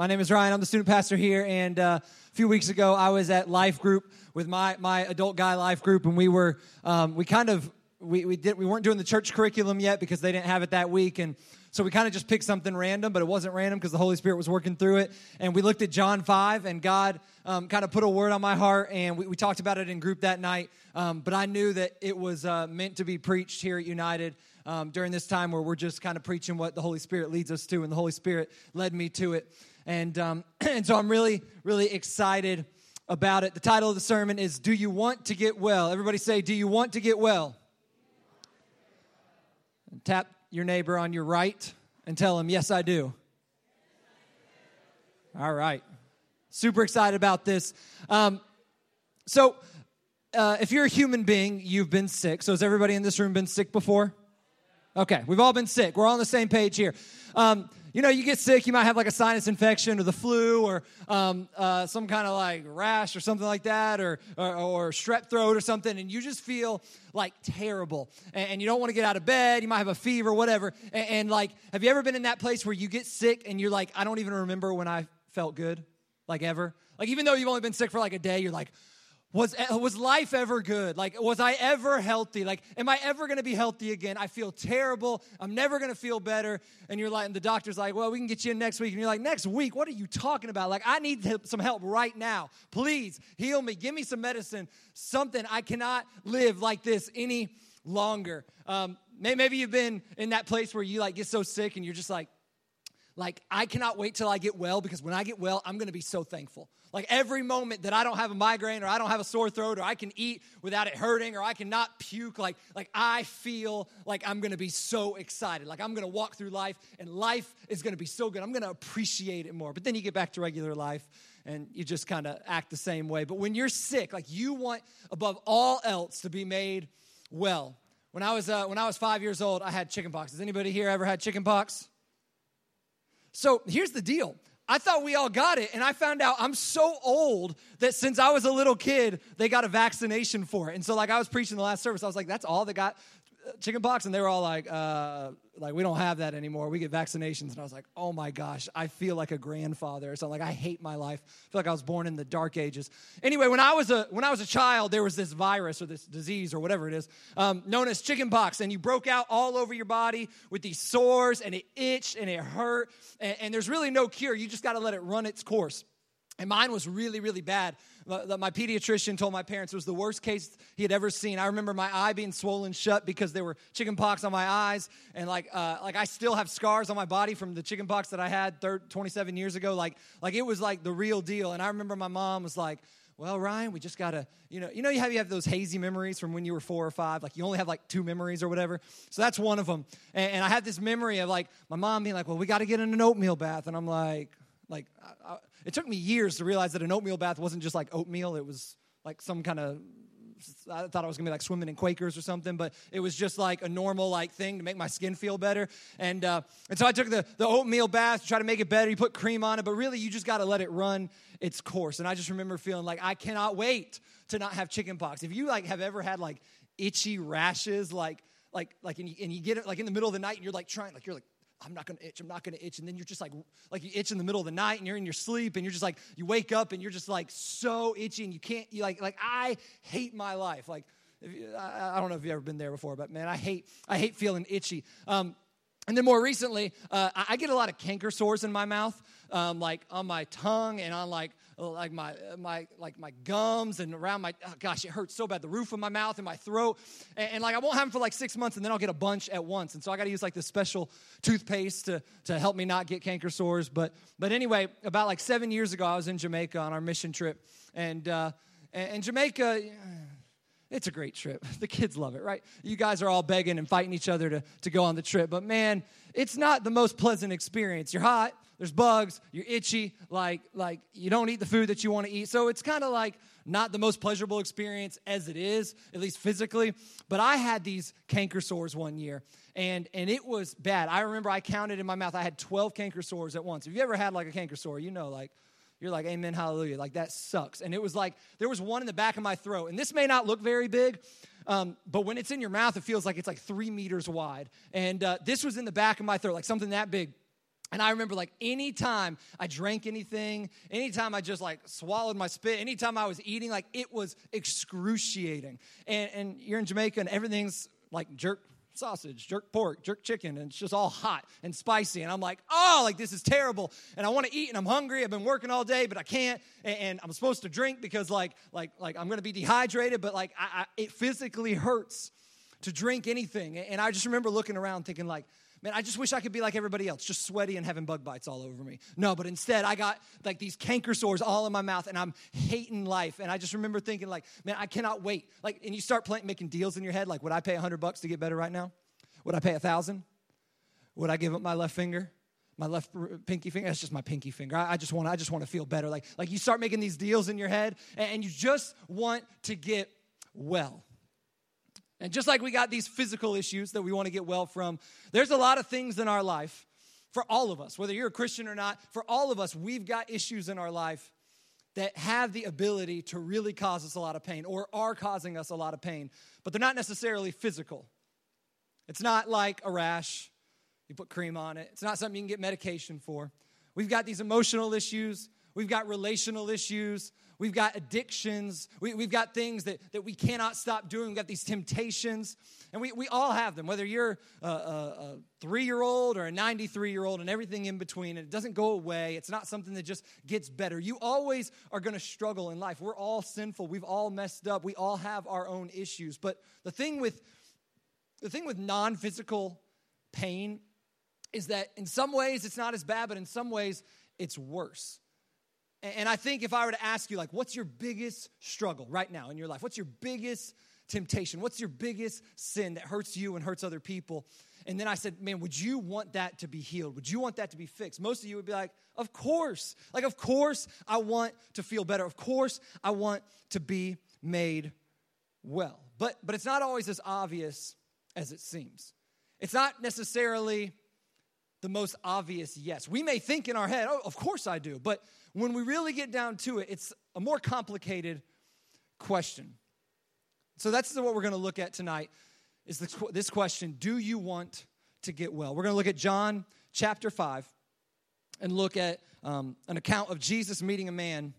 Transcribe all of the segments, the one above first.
My name is Ryan. I'm the student pastor here, and uh, a few weeks ago, I was at Life Group with my my adult guy Life Group, and we were um, we kind of we we did we weren't doing the church curriculum yet because they didn't have it that week, and so we kind of just picked something random, but it wasn't random because the Holy Spirit was working through it, and we looked at John five, and God um, kind of put a word on my heart, and we, we talked about it in group that night, um, but I knew that it was uh, meant to be preached here at United. Um, during this time where we're just kind of preaching what the Holy Spirit leads us to, and the Holy Spirit led me to it. And, um, and so I'm really, really excited about it. The title of the sermon is Do You Want to Get Well? Everybody say, Do you want to get well? Tap your neighbor on your right and tell him, Yes, I do. All right. Super excited about this. Um, so, uh, if you're a human being, you've been sick. So, has everybody in this room been sick before? Okay, we've all been sick. We're all on the same page here. Um, you know, you get sick, you might have like a sinus infection or the flu or um, uh, some kind of like rash or something like that or, or, or, strep throat or something, and you just feel like terrible. And, and, you don't want to get out of bed. You might have a fever, whatever. And, and like, have you ever been in that place where you get sick and you're like, I don't even remember when I felt good, like ever? Like, even though you've only been sick for like a day, you're like, was, was life ever good? Like, was I ever healthy? Like, am I ever gonna be healthy again? I feel terrible. I'm never gonna feel better. And you're like, and the doctor's like, well, we can get you in next week. And you're like, next week? What are you talking about? Like, I need some help right now. Please heal me. Give me some medicine. Something. I cannot live like this any longer. Um, maybe you've been in that place where you like get so sick and you're just like, like, I cannot wait till I get well because when I get well, I'm gonna be so thankful. Like every moment that I don't have a migraine or I don't have a sore throat or I can eat without it hurting or I cannot puke, like, like I feel like I'm gonna be so excited. Like I'm gonna walk through life and life is gonna be so good. I'm gonna appreciate it more. But then you get back to regular life and you just kind of act the same way. But when you're sick, like you want above all else to be made well. When I was, uh, when I was five years old, I had chicken pox. Has anybody here ever had chicken pox? So here's the deal. I thought we all got it, and I found out I'm so old that since I was a little kid, they got a vaccination for it. And so, like, I was preaching the last service, I was like, that's all they got chicken pox and they were all like uh, like we don't have that anymore. We get vaccinations. And i was like oh my gosh i feel like a grandfather so like i hate my life. I feel like i was born in the dark ages. Anyway when i was a when i was a child there was this virus or this disease or whatever it is um, known as chicken pox. And you broke out all over your body with these sores and it itched and it hurt. And, and there's really no cure. You just got to let it run its course and mine was really, really bad. My pediatrician told my parents it was the worst case he had ever seen. I remember my eye being swollen shut because there were chicken pox on my eyes, and like, uh, like I still have scars on my body from the chicken pox that I had 30, 27 years ago. Like, like it was like the real deal. And I remember my mom was like, well, Ryan, we just gotta, you know, you know, you have you have those hazy memories from when you were four or five, like you only have like two memories or whatever. So that's one of them. And, and I had this memory of like my mom being like, "Well, we got to get in an oatmeal bath," and I'm like, like, I, I, it took me years to realize that an oatmeal bath wasn't just like oatmeal. It was like some kind of I thought I was gonna be like swimming in Quakers or something, but it was just like a normal like thing to make my skin feel better. And uh, and so I took the, the oatmeal bath to try to make it better. You put cream on it, but really you just gotta let it run its course. And I just remember feeling like I cannot wait to not have chicken pox. If you like have ever had like itchy rashes, like like like and you, and you get it like in the middle of the night and you're like trying like you're like I'm not gonna itch, I'm not gonna itch. And then you're just like, like you itch in the middle of the night and you're in your sleep and you're just like, you wake up and you're just like so itchy and you can't, you like, like I hate my life. Like, you, I, I, don't know if you've ever been there before, but man, I hate, I hate feeling itchy. Um, and then more recently, uh, I get a lot of canker sores in my mouth, um, like on my tongue and on like like my my like my gums and around my oh gosh, it hurts so bad. The roof of my mouth and my throat, and, and like I won't have them for like six months, and then I'll get a bunch at once. And so I got to use like this special toothpaste to to help me not get canker sores. But but anyway, about like seven years ago, I was in Jamaica on our mission trip, and uh, and, and Jamaica it's a great trip. The kids love it, right? You guys are all begging and fighting each other to, to go on the trip. But man, it's not the most pleasant experience. You're hot, there's bugs, you're itchy, like, like you don't eat the food that you want to eat. So it's kind of like not the most pleasurable experience as it is, at least physically. But I had these canker sores one year, and, and it was bad. I remember I counted in my mouth, I had 12 canker sores at once. Have you ever had like a canker sore? You know, like, you're like, Amen, hallelujah. Like, that sucks. And it was like, there was one in the back of my throat. And this may not look very big, um, but when it's in your mouth, it feels like it's like three meters wide. And uh, this was in the back of my throat, like something that big. And I remember like anytime I drank anything, anytime I just like swallowed my spit, anytime I was eating, like it was excruciating. And, and you're in Jamaica and everything's like jerk sausage, jerk pork, jerk chicken, and it's just all hot and spicy. And I'm like, oh, like this is terrible. And I want to eat and I'm hungry. I've been working all day, but I can't. And, and I'm supposed to drink because like, like, like I'm going to be dehydrated, but like I, I, it physically hurts to drink anything. And I just remember looking around thinking like, Man, I just wish I could be like everybody else, just sweaty and having bug bites all over me. No, but instead I got like these canker sores all in my mouth and I'm hating life. And I just remember thinking like, man, I cannot wait. Like, and you start playing, making deals in your head. Like, would I pay a hundred bucks to get better right now? Would I pay a thousand? Would I give up my left finger? My left pinky finger, that's just my pinky finger. I, I just want, I just want to feel better. Like, like you start making these deals in your head, and, and you just want to get well. And just like we got these physical issues that we want to get well from, there's a lot of things in our life for all of us, whether you're a Christian or not, for all of us, we've got issues in our life that have the ability to really cause us a lot of pain or are causing us a lot of pain, but they're not necessarily physical. It's not like a rash, you put cream on it, it's not something you can get medication for. We've got these emotional issues, we've got relational issues, We've got addictions. We, have got things that, that we cannot stop doing. We've got these temptations. And we, we all have them, whether you're a, a, a three year old or a 93 year old and everything in between. And it doesn't go away. It's not something that just gets better. You always are going to struggle in life. We're all sinful. We've all messed up. We all have our own issues. But the thing with, the thing with non physical pain is that in some ways it's not as bad, but in some ways it's worse. And I think if I were to ask you, like, what's your biggest struggle right now in your life? What's your biggest temptation? What's your biggest sin that hurts you and hurts other people? And then I said, man, would you want that to be healed? Would you want that to be fixed? Most of you would be like, of course. Like, of course, I want to feel better. Of course, I want to be made well. But, but it's not always as obvious as it seems. It's not necessarily the most obvious yes. We may think in our head, oh, of course I do. But when we really get down to it, it's a more complicated question. So that's what we're going to look at tonight is this question, do you want to get well? We're going to look at John chapter 5 and look at um, an account of Jesus meeting a man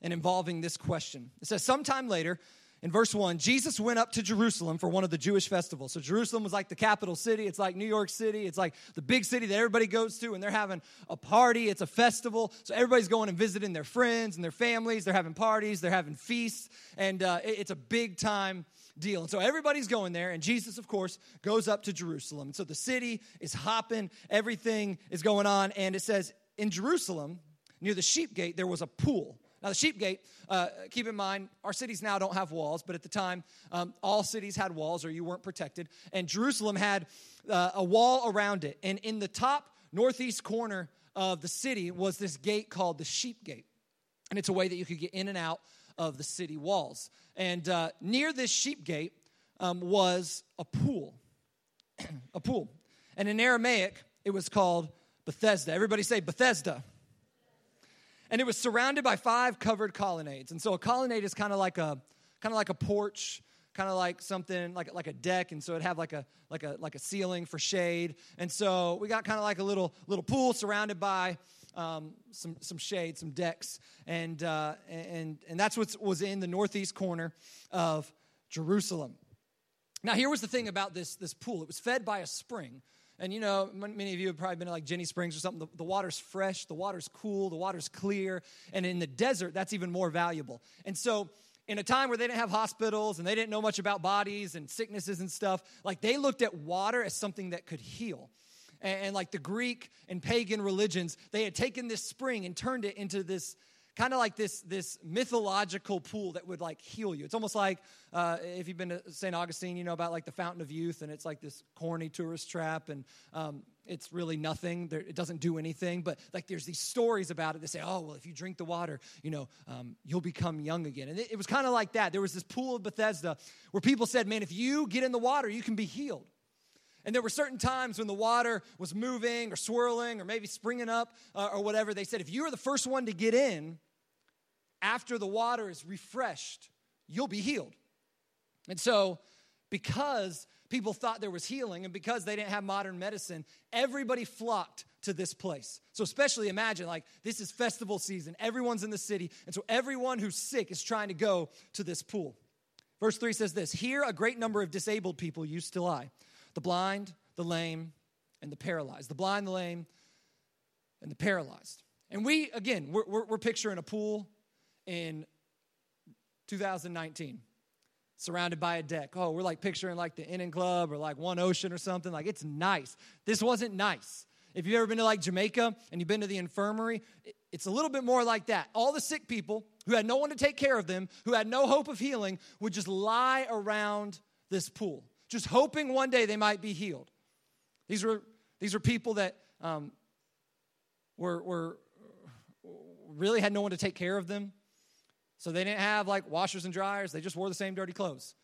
and involving this question. It says, sometime later, in verse 1, Jesus went up to Jerusalem for one of the Jewish festivals. So Jerusalem was like the capital city. It's like New York City. It's like the big city that everybody goes to, and they're having a party. It's a festival. So everybody's going and visiting their friends and their families. They're having parties, they're having feasts, and uh, it's a big time deal. And so everybody's going there, and Jesus, of course, goes up to Jerusalem. And so the city is hopping, everything is going on, and it says, in Jerusalem, near the sheep gate, there was a pool now, the sheep gate, uh, keep in mind, our cities now don't have walls, but at the time, um, all cities had walls or you weren't protected. And Jerusalem had uh, a wall around it. And in the top northeast corner of the city was this gate called the sheep gate. And it's a way that you could get in and out of the city walls. And uh, near this sheep gate um, was a pool. a pool. And in Aramaic, it was called Bethesda. Everybody say Bethesda and it was surrounded by five covered colonnades. And so a colonnade is kind of like a kind of like a porch, kind of like something like like a deck, and so it'd have like a like a like a ceiling for shade. And so we got kind of like a little little pool surrounded by um, some some shade, some decks, and uh, and and that's what was in the northeast corner of Jerusalem. Now here was the thing about this this pool. It was fed by a spring. And you know, many of you have probably been to like Ginnie Springs or something. The, the, water's fresh, the water's cool, the water's clear. And in the desert, that's even more valuable. And so, in a time where they didn't have hospitals and they didn't know much about bodies and sicknesses and stuff, like they looked at water as something that could heal. And, and like the Greek and pagan religions, they had taken this spring and turned it into this kind of like this, this mythological pool that would like heal you. It's almost like uh, if you've been to St. Augustine, you know about like the Fountain of Youth, and it's like this corny tourist trap, and um, it's really nothing. There, it doesn't do anything, but like there's these stories about it that say, oh, well, if you drink the water, you know, um, you'll become young again. And it, it was kind of like that. There was this pool of Bethesda where people said, man, if you get in the water, you can be healed. And there were certain times when the water was moving or swirling or maybe springing up uh, or whatever. They said, if you were the first one to get in, after the water is refreshed, you'll be healed. And so, because people thought there was healing, and because they didn't have modern medicine, everybody flocked to this place. So, especially imagine like this is festival season, everyone's in the city, and so everyone who's sick is trying to go to this pool. Verse 3 says this Here a great number of disabled people used to lie the blind, the lame, and the paralyzed. The blind, the lame, and the paralyzed. And we, again, we're, we're, we're picturing a pool in 2019 surrounded by a deck. Oh, we're like picturing like the Inn and Club or like One Ocean or something. Like it's nice. This wasn't nice. If you've ever been to like Jamaica and you've been to the infirmary, it's a little bit more like that. All the sick people who had no one to take care of them, who had no hope of healing, would just lie around this pool, just hoping one day they might be healed. These were, these were people that um, were, were really had no one to take care of them. So they didn't have like washers and dryers, they just wore the same dirty clothes.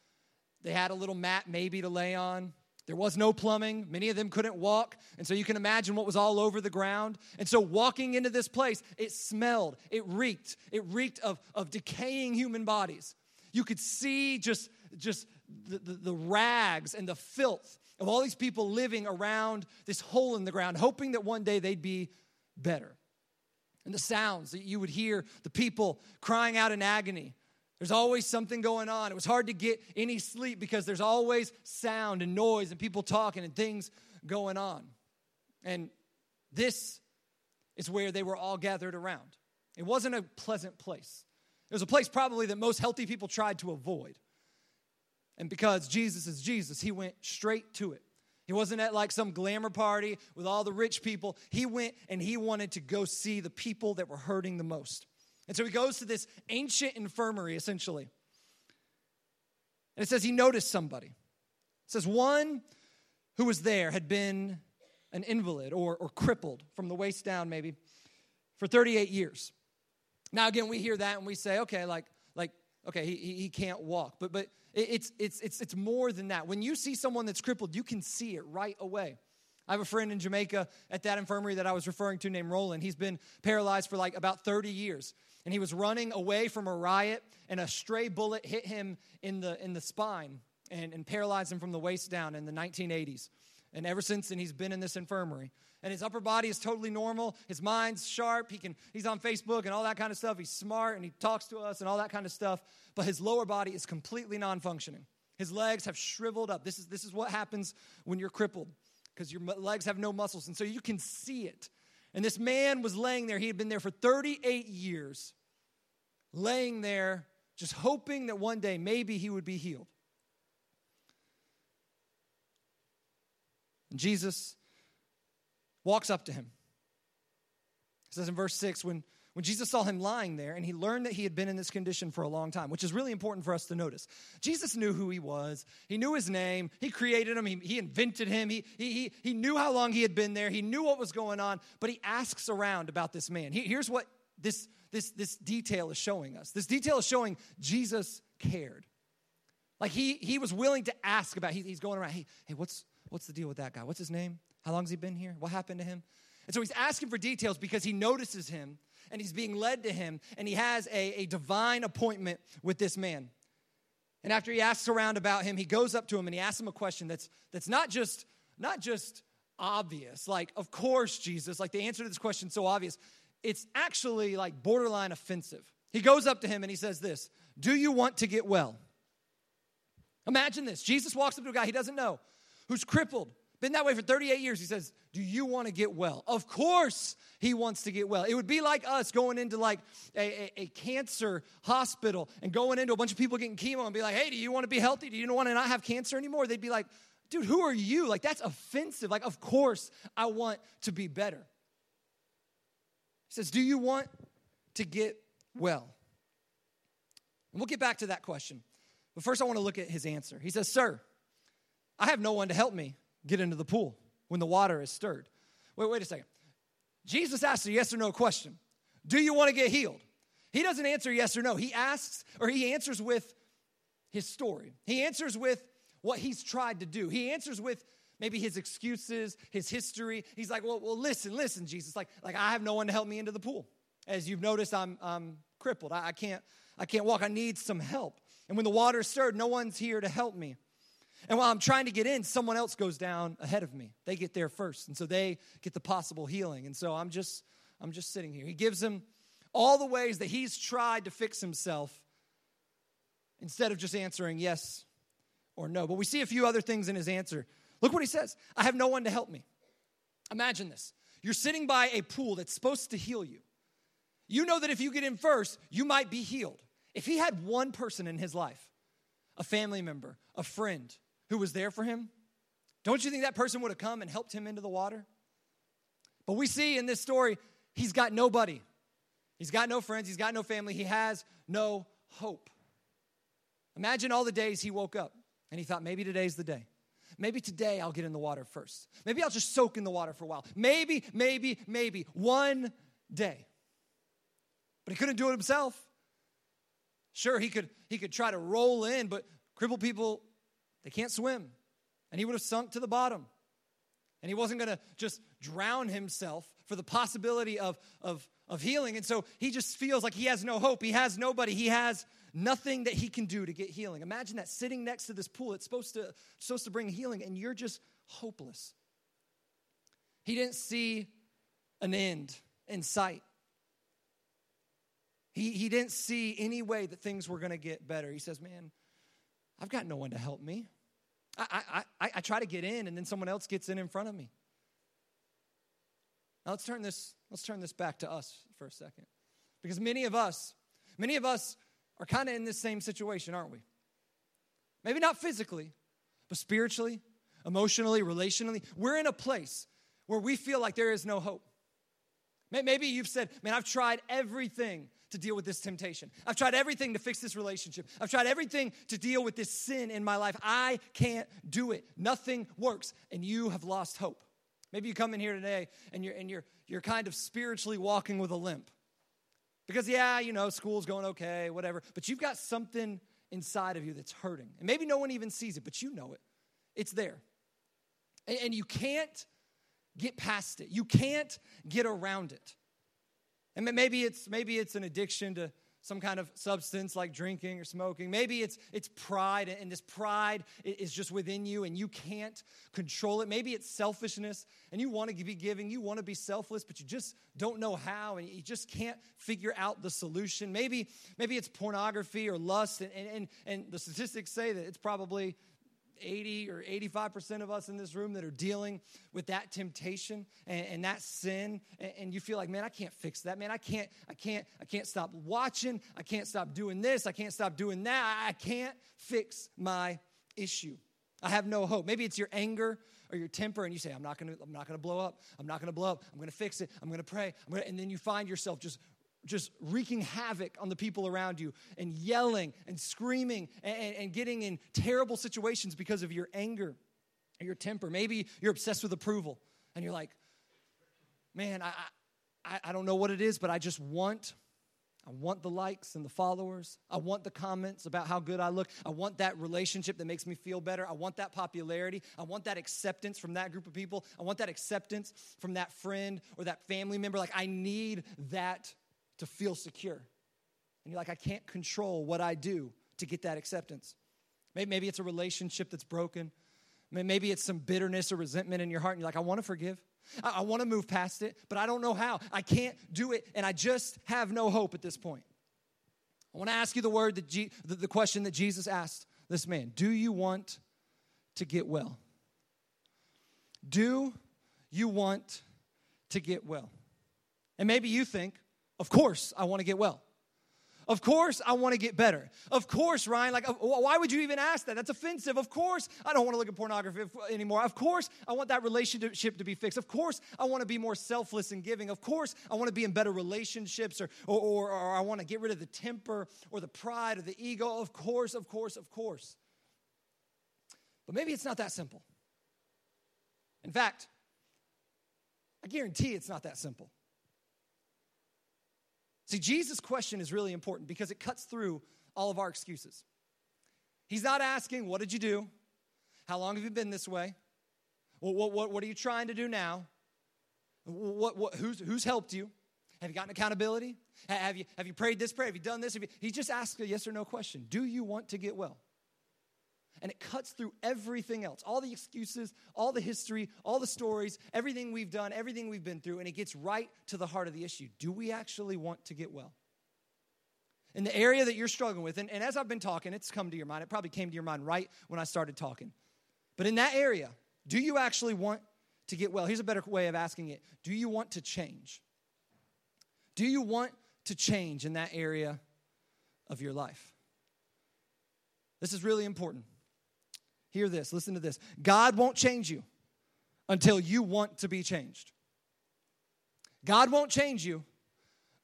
They had a little mat maybe to lay on. There was no plumbing. Many of them couldn't walk. And so you can imagine what was all over the ground. And so walking into this place, it smelled, it reeked. It reeked of, of decaying human bodies. You could see just, just the, the, the rags and the filth of all these people living around this hole in the ground, hoping that one day they'd be better and the sounds that you would hear the people crying out in agony. There's always something going on. It was hard to get any sleep because there's always sound and noise and people talking and things going on. And this is where they were all gathered around. It wasn't a pleasant place. It was a place probably that most healthy people tried to avoid. And because Jesus is Jesus, he went straight to it. He wasn't at like some glamour party with all the rich people. He went and he wanted to go see the people that were hurting the most. And so he goes to this ancient infirmary, essentially. And it says he noticed somebody. It says one who was there had been an invalid or, or crippled from the waist down, maybe, for 38 years. Now, again, we hear that and we say, okay, like, like okay, he, he can't walk. But, but it's, it's, it's, it's more than that. When you see someone that's crippled, you can see it right away. I have a friend in Jamaica at that infirmary that I was referring to named Roland. He's been paralyzed for like about 30 years. And he was running away from a riot, and a stray bullet hit him in the, in the spine and, and paralyzed him from the waist down in the 1980s. And ever since then, he's been in this infirmary. And his upper body is totally normal. His mind's sharp. He can, he's on Facebook and all that kind of stuff. He's smart and he talks to us and all that kind of stuff. But his lower body is completely non functioning. His legs have shriveled up. This is, this is what happens when you're crippled because your legs have no muscles. And so you can see it. And this man was laying there. He had been there for 38 years, laying there, just hoping that one day maybe he would be healed. And Jesus walks up to him. It says in verse 6 when, when Jesus saw him lying there and he learned that he had been in this condition for a long time, which is really important for us to notice. Jesus knew who he was, he knew his name, he created him, he, he invented him, he, he, he, knew how long he had been there, he knew what was going on, but he asks around about this man. He, here's what this, this, this detail is showing us this detail is showing Jesus cared. Like he, he was willing to ask about, he, he's going around, hey, hey, what's, What's the deal with that guy? What's his name? How long's he been here? What happened to him? And so he's asking for details because he notices him and he's being led to him and he has a, a divine appointment with this man. And after he asks around about him, he goes up to him and he asks him a question that's, that's not just, not just obvious. Like, of course, Jesus, like the answer to this question so obvious. It's actually like borderline offensive. He goes up to him and he says this Do you want to get well? Imagine this. Jesus walks up to a guy he doesn't know who's crippled, been that way for 38 years. He says, Do you want to get well? Of course, he wants to get well. It would be like us going into like a, a, a, cancer hospital and going into a bunch of people getting chemo and be like, Hey, do you want to be healthy? Do you want to not have cancer anymore? They'd be like, Dude, who are you? Like, that's offensive. Like, of course, I want to be better. He says, Do you want to get well? And we'll get back to that question. But first, I want to look at his answer. He says, Sir, I have no one to help me get into the pool when the water is stirred. Wait, wait a second. Jesus asks a yes or no question Do you want to get healed? He doesn't answer yes or no. He asks, or he answers with his story. He answers with what he's tried to do. He answers with maybe his excuses, his history. He's like, well, well listen, listen, Jesus. Like, like I have no one to help me into the pool. As you've noticed, I'm, I'm crippled. I, I, can't, I can't walk. I need some help. And when the water's stirred, no one's here to help me. And while I'm trying to get in, someone else goes down ahead of me. They get there first. And so they get the possible healing. And so I'm just I'm just sitting here. He gives him all the ways that he's tried to fix himself instead of just answering yes or no. But we see a few other things in his answer. Look what he says I have no one to help me. Imagine this you're sitting by a pool that's supposed to heal you. You know that if you get in first, you might be healed. If he had one person in his life, a family member, a friend, who was there for him, don't you think that person would have come and helped him into the water? But we see in this story, he's got nobody. He's got no friends, he's got no family, he has no hope. Imagine all the days he woke up and he thought, maybe today's the day. Maybe today I'll get in the water first. Maybe I'll just soak in the water for a while. Maybe, maybe, maybe one day. But he couldn't do it himself. Sure, he could he could try to roll in, but crippled people they can't swim. And he would have sunk to the bottom. And he wasn't going to just drown himself for the possibility of, of, of healing. And so he just feels like he has no hope. He has nobody. He has nothing that he can do to get healing. Imagine that sitting next to this pool. It's supposed to, supposed to bring healing, and you're just hopeless. He didn't see an end in sight. He, he didn't see any way that things were going to get better. He says, Man, I've got no one to help me. I, I, I, I try to get in, and then someone else gets in in front of me. Now let's turn this, let's turn this back to us for a second. Because many of us, many of us are kind of in this same situation, aren't we? Maybe not physically, but spiritually, emotionally, relationally. We're in a place where we feel like there is no hope. Maybe you've said, Man, I've tried everything to deal with this temptation. I've tried everything to fix this relationship. I've tried everything to deal with this sin in my life. I can't do it. Nothing works. And you have lost hope. Maybe you come in here today and you're, and you're, you're kind of spiritually walking with a limp. Because, yeah, you know, school's going okay, whatever, but you've got something inside of you that's hurting. And maybe no one even sees it, but you know it. It's there. And, and you can't get past it, you can't get around it. And maybe it's maybe it's an addiction to some kind of substance like drinking or smoking. Maybe it's it's pride and this pride is just within you and you can't control it. Maybe it's selfishness and you want to be giving, you want to be selfless, but you just don't know how and you just can't figure out the solution. Maybe maybe it's pornography or lust and and, and the statistics say that it's probably 80 or 85% of us in this room that are dealing with that temptation and, and that sin and, and, you feel like man i can't fix that. Man i can't i can't i can't stop watching. I can't stop doing this. I can't stop doing that. I can't fix my issue. I have no hope. Maybe it's your anger or your temper and you say i'm not gonna i'm not gonna blow up. I'm not gonna blow up. I'm gonna fix it. I'm gonna pray. I'm gonna, and then you find yourself just just wreaking havoc on the people around you and yelling and screaming and, and, getting in terrible situations because of your anger or your temper. Maybe you're obsessed with approval and you're like, man, I, I, I don't know what it is, but I just want. I want the likes and the followers. I want the comments about how good I look. I want that relationship that makes me feel better. I want that popularity. I want that acceptance from that group of people. I want that acceptance from that friend or that family member. Like, I need that to feel secure. And you're like, I can't control what I do to get that acceptance. Maybe it's a relationship that's broken. Maybe it's some bitterness or resentment in your heart, and you're like, I want to forgive. I, want to move past it, but I don't know how. I can't do it, and I just have no hope at this point. I want to ask you the word that the question that Jesus asked this man Do you want to get well? Do you want to get well? And maybe you think, of course, I want to get well. Of course, I want to get better. Of course, Ryan, like, uh, why would you even ask that? That's offensive. Of course, I don't want to look at pornography anymore. Of course, I want that relationship to be fixed. Of course, I want to be more selfless and giving. Of course, I want to be in better relationships or, or, or, or I want to get rid of the temper or the pride or the ego. Of course, of course, of course. But maybe it's not that simple. In fact, I guarantee it's not that simple. See, Jesus' question is really important because it cuts through all of our excuses. He's not asking, What did you do? How long have you been this way? What, what, what, are you trying to do now? What, what, who's, who's helped you? Have you gotten accountability? Have you, have you prayed this prayer? Have you done this? You, he just asks a yes or no question Do you want to get well? And it cuts through everything else all the excuses, all the history, all the stories, everything we've done, everything we've been through, and it gets right to the heart of the issue. Do we actually want to get well? In the area that you're struggling with, and, and as I've been talking, it's come to your mind. It probably came to your mind right when I started talking. But in that area, do you actually want to get well? Here's a better way of asking it Do you want to change? Do you want to change in that area of your life? This is really important. Hear this, listen to this. God won't change you until you want to be changed. God won't change you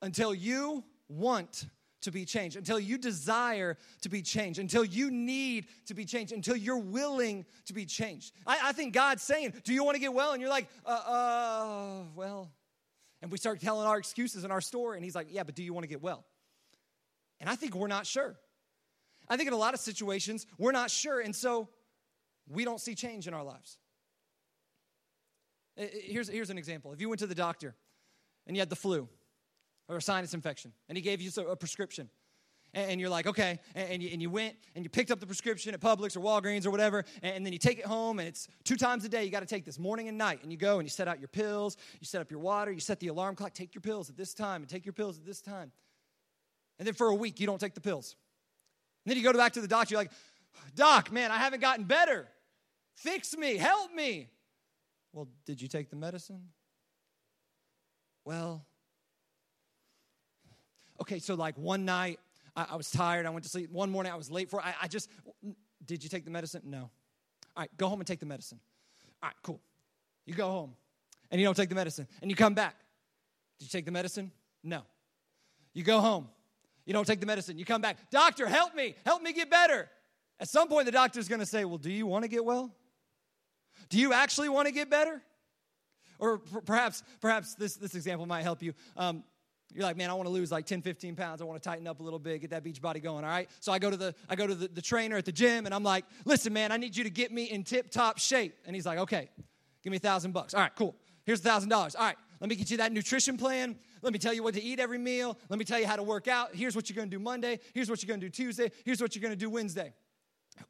until you want to be changed, until you desire to be changed, until you need to be changed, until you're willing to be changed. I, I think God's saying, Do you want to get well? And you're like, uh, uh, well. And we start telling our excuses and our story, and He's like, Yeah, but do you want to get well? And I think we're not sure. I think in a lot of situations, we're not sure, and so we don't see change in our lives. Here's, here's an example. If you went to the doctor and you had the flu, or a sinus infection, and he gave you a prescription. And you're like, okay, and you, and you went and you picked up the prescription at Publix or Walgreens or whatever, and then you take it home, and it's two times a day. You got to take this morning and night. And you go and you set out your pills, you set up your water, you set the alarm clock, take your pills at this time, and take your pills at this time. And then for a week, you don't take the pills. And then you go back to the doctor, you're like, Doc, man, I haven't gotten better. Fix me, help me. Well, did you take the medicine? Well, okay, so like one night I, I, was tired, I went to sleep. One morning I was late for I, I just, did you take the medicine? No. All right, go home and take the medicine. All right, cool. You go home and you don't take the medicine and you come back. Did you take the medicine? No. You go home. You don't take the medicine. You come back. Doctor, help me. Help me get better. At some point, the doctor's going to say, Well, do you want to get well? Do you actually want to get better? Or perhaps, perhaps this, this example might help you. Um, you're like, man, I want to lose like 10, 15 pounds. I want to tighten up a little bit, get that beach body going, all right? So I go to the I go to the, the trainer at the gym and I'm like, listen, man, I need you to get me in tip-top shape. And he's like, okay, give me a thousand bucks. All right, cool. Here's a thousand dollars. All right, let me get you that nutrition plan. Let me tell you what to eat every meal. Let me tell you how to work out. Here's what you're gonna do Monday. Here's what you're gonna do Tuesday. Here's what you're gonna do Wednesday.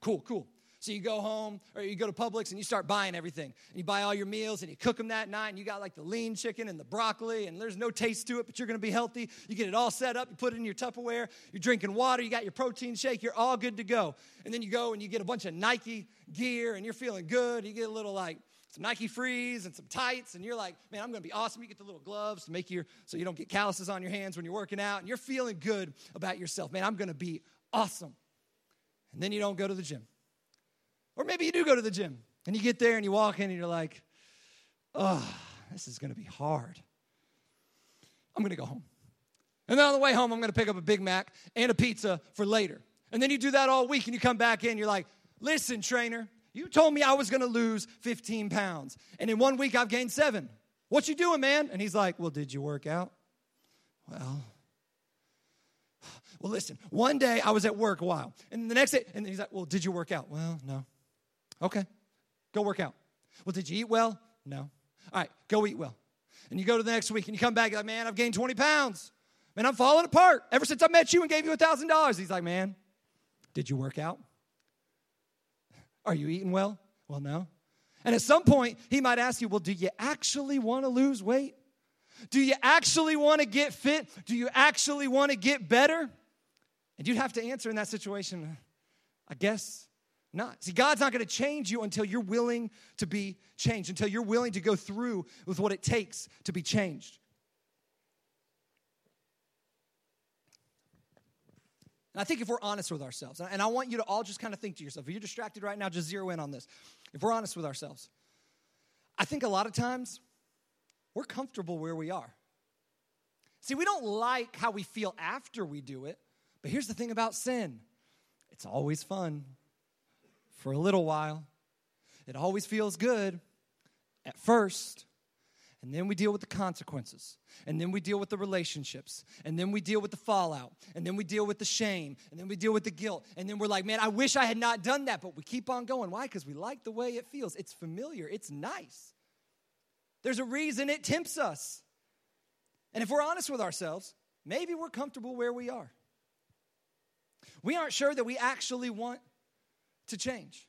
Cool, cool. So you go home or you go to Publix and you start buying everything. And you buy all your meals and you cook them that night and you got like the lean chicken and the broccoli and there's no taste to it, but you're gonna be healthy. You get it all set up, you put it in your Tupperware, you're drinking water, you got your protein shake, you're all good to go. And then you go and you get a bunch of Nike gear and you're feeling good. You get a little like some Nike Frees and some tights, and you're like, man, I'm gonna be awesome. You get the little gloves to make your so you don't get calluses on your hands when you're working out, and you're feeling good about yourself. Man, I'm gonna be awesome. And then you don't go to the gym. Or maybe you do go to the gym and you get there and you walk in and you're like, oh, this is going to be hard. I'm going to go home. And then on the way home, I'm going to pick up a Big Mac and a pizza for later. And then you do that all week and you come back in, you're like, listen, trainer, you told me I was going to lose 15 pounds. And in one week, I've gained seven. What you doing, man? And he's like, well, did you work out? Well, well, listen, one day I was at work a while. And the next day, and he's like, well, did you work out? Well, no. Okay, go work out. Well, did you eat well? No. All right, go eat well. And you go to the next week and you come back, you're like, man, I've gained 20 pounds. Man, I'm falling apart ever since I met you and gave you $1,000. He's like, man, did you work out? Are you eating well? Well, no. And at some point, he might ask you, well, do you actually want to lose weight? Do you actually want to get fit? Do you actually want to get better? And you'd have to answer in that situation, I guess not. See, God's not going to change you until you're willing to be changed, until you're willing to go through with what it takes to be changed. And I think if we're honest with ourselves, and I want you to all just kind of think to yourself, if you're distracted right now, just zero in on this. If we're honest with ourselves, I think a lot of times we're comfortable where we are. See, we don't like how we feel after we do it, but here's the thing about sin it's always fun for a little while. It always feels good at first. And then we deal with the consequences. And then we deal with the relationships. And then we deal with the fallout. And then we deal with the shame. And then we deal with the guilt. And then we're like, man, I wish I had not done that. But we keep on going. Why? Because we like the way it feels. It's familiar, it's nice. There's a reason it tempts us. And if we're honest with ourselves, maybe we're comfortable where we are. We aren't sure that we actually want to change.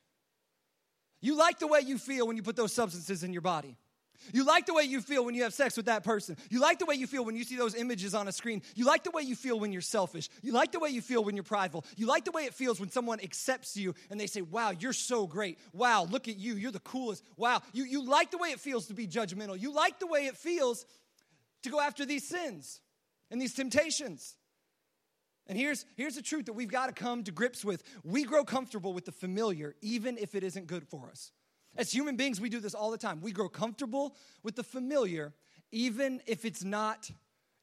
You like the way you feel when you put those substances in your body. You like the way you feel when you have sex with that person. You like the way you feel when you see those images on a screen. You like the way you feel when you're selfish. You like the way you feel when you're prideful. You like the way it feels when someone accepts you and they say, Wow, you're so great. Wow, look at you. You're the coolest. Wow. You, you like the way it feels to be judgmental. You like the way it feels to go after these sins and these temptations. And here's, here's the truth that we've got to come to grips with. We grow comfortable with the familiar, even if it isn't good for us. As human beings, we do this all the time. We grow comfortable with the familiar, even if it's not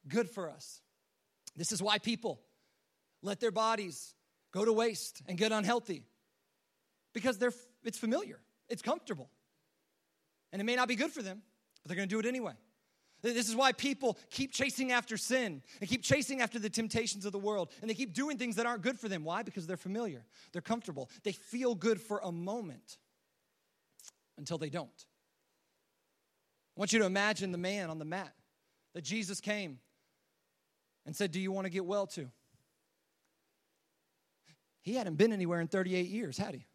good for us. This is why people let their bodies go to waste and get unhealthy because they're, it's familiar, it's comfortable. And it may not be good for them, but they're going to do it anyway. This is why people keep chasing after sin and keep chasing after the temptations of the world. And they keep doing things that aren't good for them. Why? Because they're familiar, they're comfortable, they feel good for a moment until they don't. I want you to imagine the man on the mat that Jesus came and said, Do you want to get well too? He hadn't been anywhere in 38 years, had he?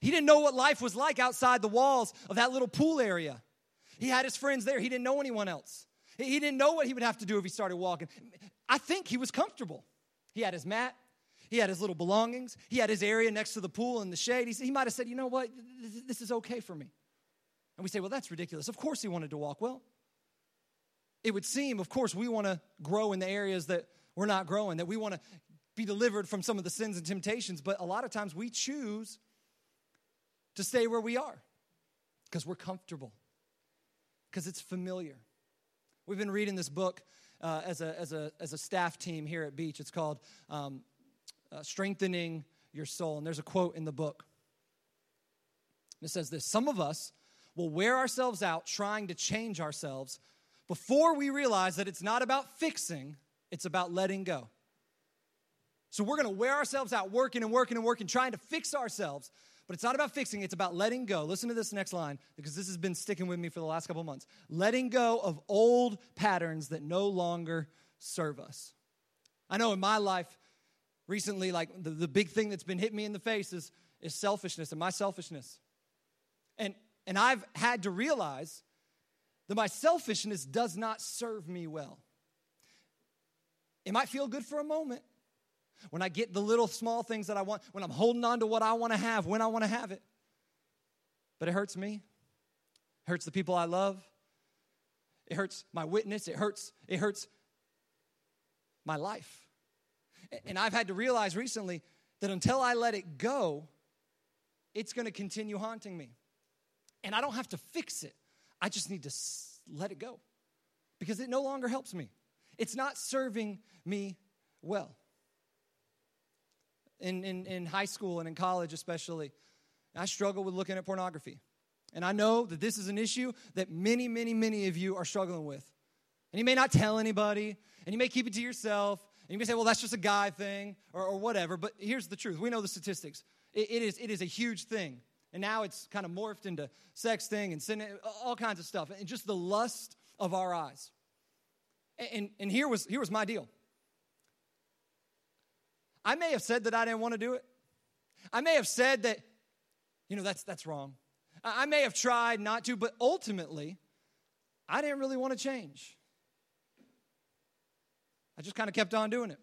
He didn't know what life was like outside the walls of that little pool area. He had his friends there, he didn't know anyone else. He didn't know what he would have to do if he started walking. I think he was comfortable. He had his mat, he had his little belongings. He had his area next to the pool in the shade. He, might have said, you know what, this is okay for me. And we say, well, that's ridiculous. Of course he wanted to walk well. It would seem, of course, we want to grow in the areas that we're not growing, that we want to be delivered from some of the sins and temptations, but a lot of times we choose to stay where we are because we're comfortable, because it's familiar. We've been reading this book uh, as, a, as, a, as a staff team here at Beach. It's called um, uh, strengthening your soul. And there's a quote in the book. It says this Some of us will wear ourselves out trying to change ourselves before we realize that it's not about fixing, it's about letting go. So we're gonna wear ourselves out working and working and working, trying to fix ourselves. But it's not about fixing, it's about letting go. Listen to this next line because this has been sticking with me for the last couple months. Letting go of old patterns that no longer serve us. I know in my life, recently, like the, the big thing that's been hitting me in the face is, is selfishness and my selfishness. And, and I've had to realize that my selfishness does not serve me well. It might feel good for a moment when I get the little small things that I want, when I'm holding on to what I want to have, when I want to have it. But it hurts me, it hurts the people I love, it hurts my witness, it hurts, it hurts my life. And I've had to realize recently that until I let it go, it's going to continue haunting me. And I don't have to fix it, I just need to let it go because it no longer helps me. It's not serving me well. In, in, in high school and in college, especially, I struggle with looking at pornography. And I know that this is an issue that many, many, many of you are struggling with. And you may not tell anybody, and you may keep it to yourself, and you may say, well, that's just a guy thing or, or whatever. But here's the truth we know the statistics. It, it, is, it is a huge thing. And now it's kind of morphed into sex thing and sin, all kinds of stuff. And just the lust of our eyes. And, and, here, was, here was my deal. I may have said that I didn't want to do it. I may have said that, you know, that's, that's wrong. I may have tried not to, but ultimately, I didn't really want to change. I just kind of kept on doing it.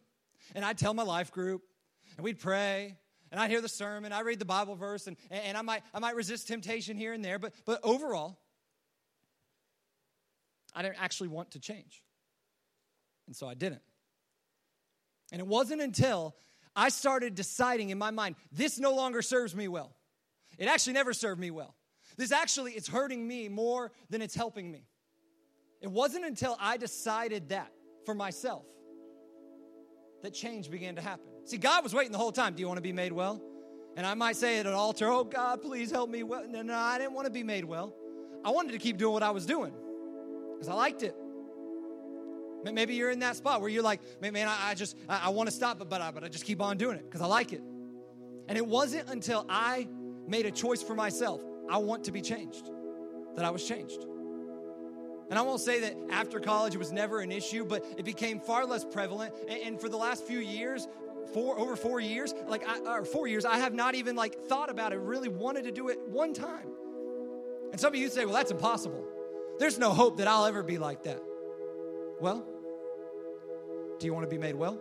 And I'd tell my life group, and we'd pray, and I'd hear the sermon, I'd read the Bible verse, and, and I, might, I might resist temptation here and there, but, but overall, I didn't actually want to change. And so I didn't. And it wasn't until I started deciding in my mind, this no longer serves me well. It actually never served me well. This actually, it's hurting me more than it's helping me. It wasn't until I decided that for myself that change began to happen. See, God was waiting the whole time. Do you want to be made well? And I might say at an altar, Oh, God, please help me. Well, no, no, I didn't want to be made well. I wanted to keep doing what I was doing because I liked it. Maybe you're in that spot where you're like, man, I, just, I, want to stop, but, but, I, but I just keep on doing it because I like it. And it wasn't until I made a choice for myself, I want to be changed, that I was changed. And I won't say that after college it was never an issue, but it became far less prevalent. And, for the last few years, four over four years, like I, or four years, I have not even like thought about it, really wanted to do it one time. And some of you say, well, that's impossible. There's no hope that I'll ever be like that. Well, do you want to be made well?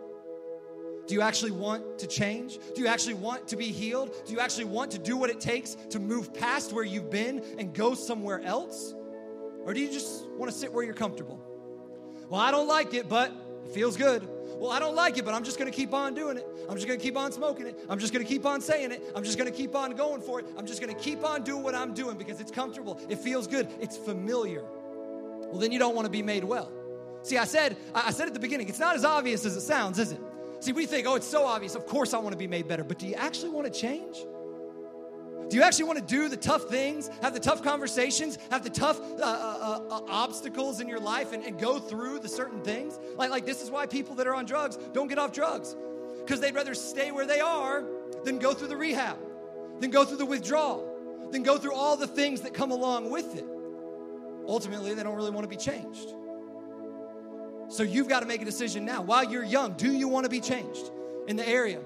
Do you actually want to change? Do you actually want to be healed? Do you actually want to do what it takes to move past where you've been and go somewhere else? Or do you just want to sit where you're comfortable? Well, I don't like it, but it feels good. Well, I don't like it, but I'm just going to keep on doing it. I'm just going to keep on smoking it. I'm just going to keep on saying it. I'm just going to keep on going for it. I'm just going to keep on doing what I'm doing because it's comfortable. It feels good. It's familiar. Well, then you don't want to be made well. See, I said I said at the beginning, it's not as obvious as it sounds, is it? See, we think, oh, it's so obvious. Of course, I want to be made better. But do you actually want to change? Do you actually want to do the tough things, have the tough conversations, have the tough uh, uh, uh, obstacles in your life, and, and go through the certain things? Like, like this is why people that are on drugs don't get off drugs because they'd rather stay where they are than go through the rehab, than go through the withdrawal, than go through all the things that come along with it. Ultimately, they don't really want to be changed. So you've got to make a decision now. While you're young, do you want to be changed in the area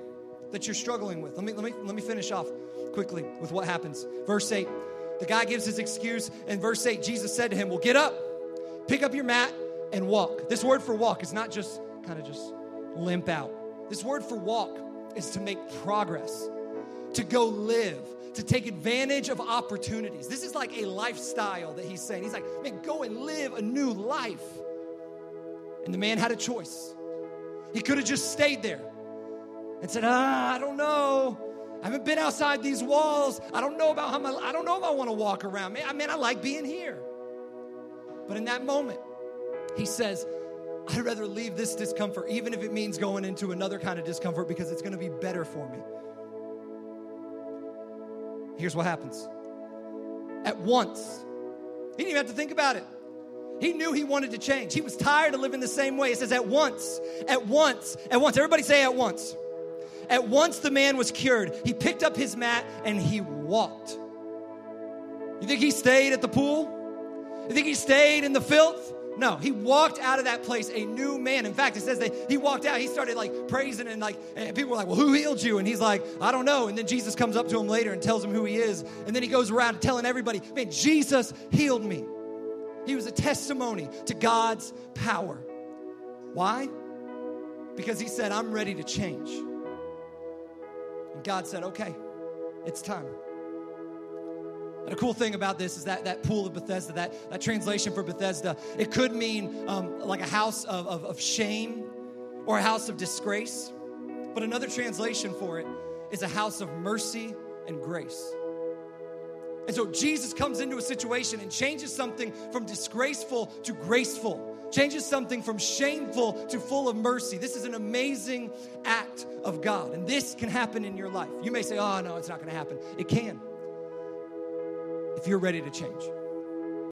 that you're struggling with? Let me let me let me finish off quickly with what happens. Verse 8. The guy gives his excuse and verse 8 Jesus said to him, "Well, get up. Pick up your mat and walk." This word for walk is not just kind of just limp out. This word for walk is to make progress, to go live, to take advantage of opportunities. This is like a lifestyle that he's saying. He's like, man, go and live a new life. And the man had a choice. He could have just stayed there and said, ah, I don't know. I haven't been outside these walls. I don't know about how my, I don't know if I want to walk around. Man, I mean, I like being here. But in that moment, he says, I'd rather leave this discomfort, even if it means going into another kind of discomfort, because it's going to be better for me. Here's what happens. At once, he didn't even have to think about it. He knew he wanted to change. He was tired of living the same way. It says, at once, at once, at once. Everybody say at once. At once the man was cured. He picked up his mat and he walked. You think he stayed at the pool? You think he stayed in the filth? No, he walked out of that place a new man. In fact, it says that he walked out, he started like praising and like, and people were like, Well, who healed you? And he's like, I don't know. And then Jesus comes up to him later and tells him who he is. And then he goes around telling everybody, Man, Jesus healed me. He was a testimony to God's power. Why? Because he said, I'm ready to change. And God said, Okay, it's time. And a cool thing about this is that that pool of Bethesda, that, that translation for Bethesda, it could mean um, like a house of, of, of shame or a house of disgrace. But another translation for it is a house of mercy and grace. And so Jesus comes into a situation and changes something from disgraceful to graceful, changes something from shameful to full of mercy. This is an amazing act of God. And this can happen in your life. You may say, oh, no, it's not going to happen. It can if you're ready to change.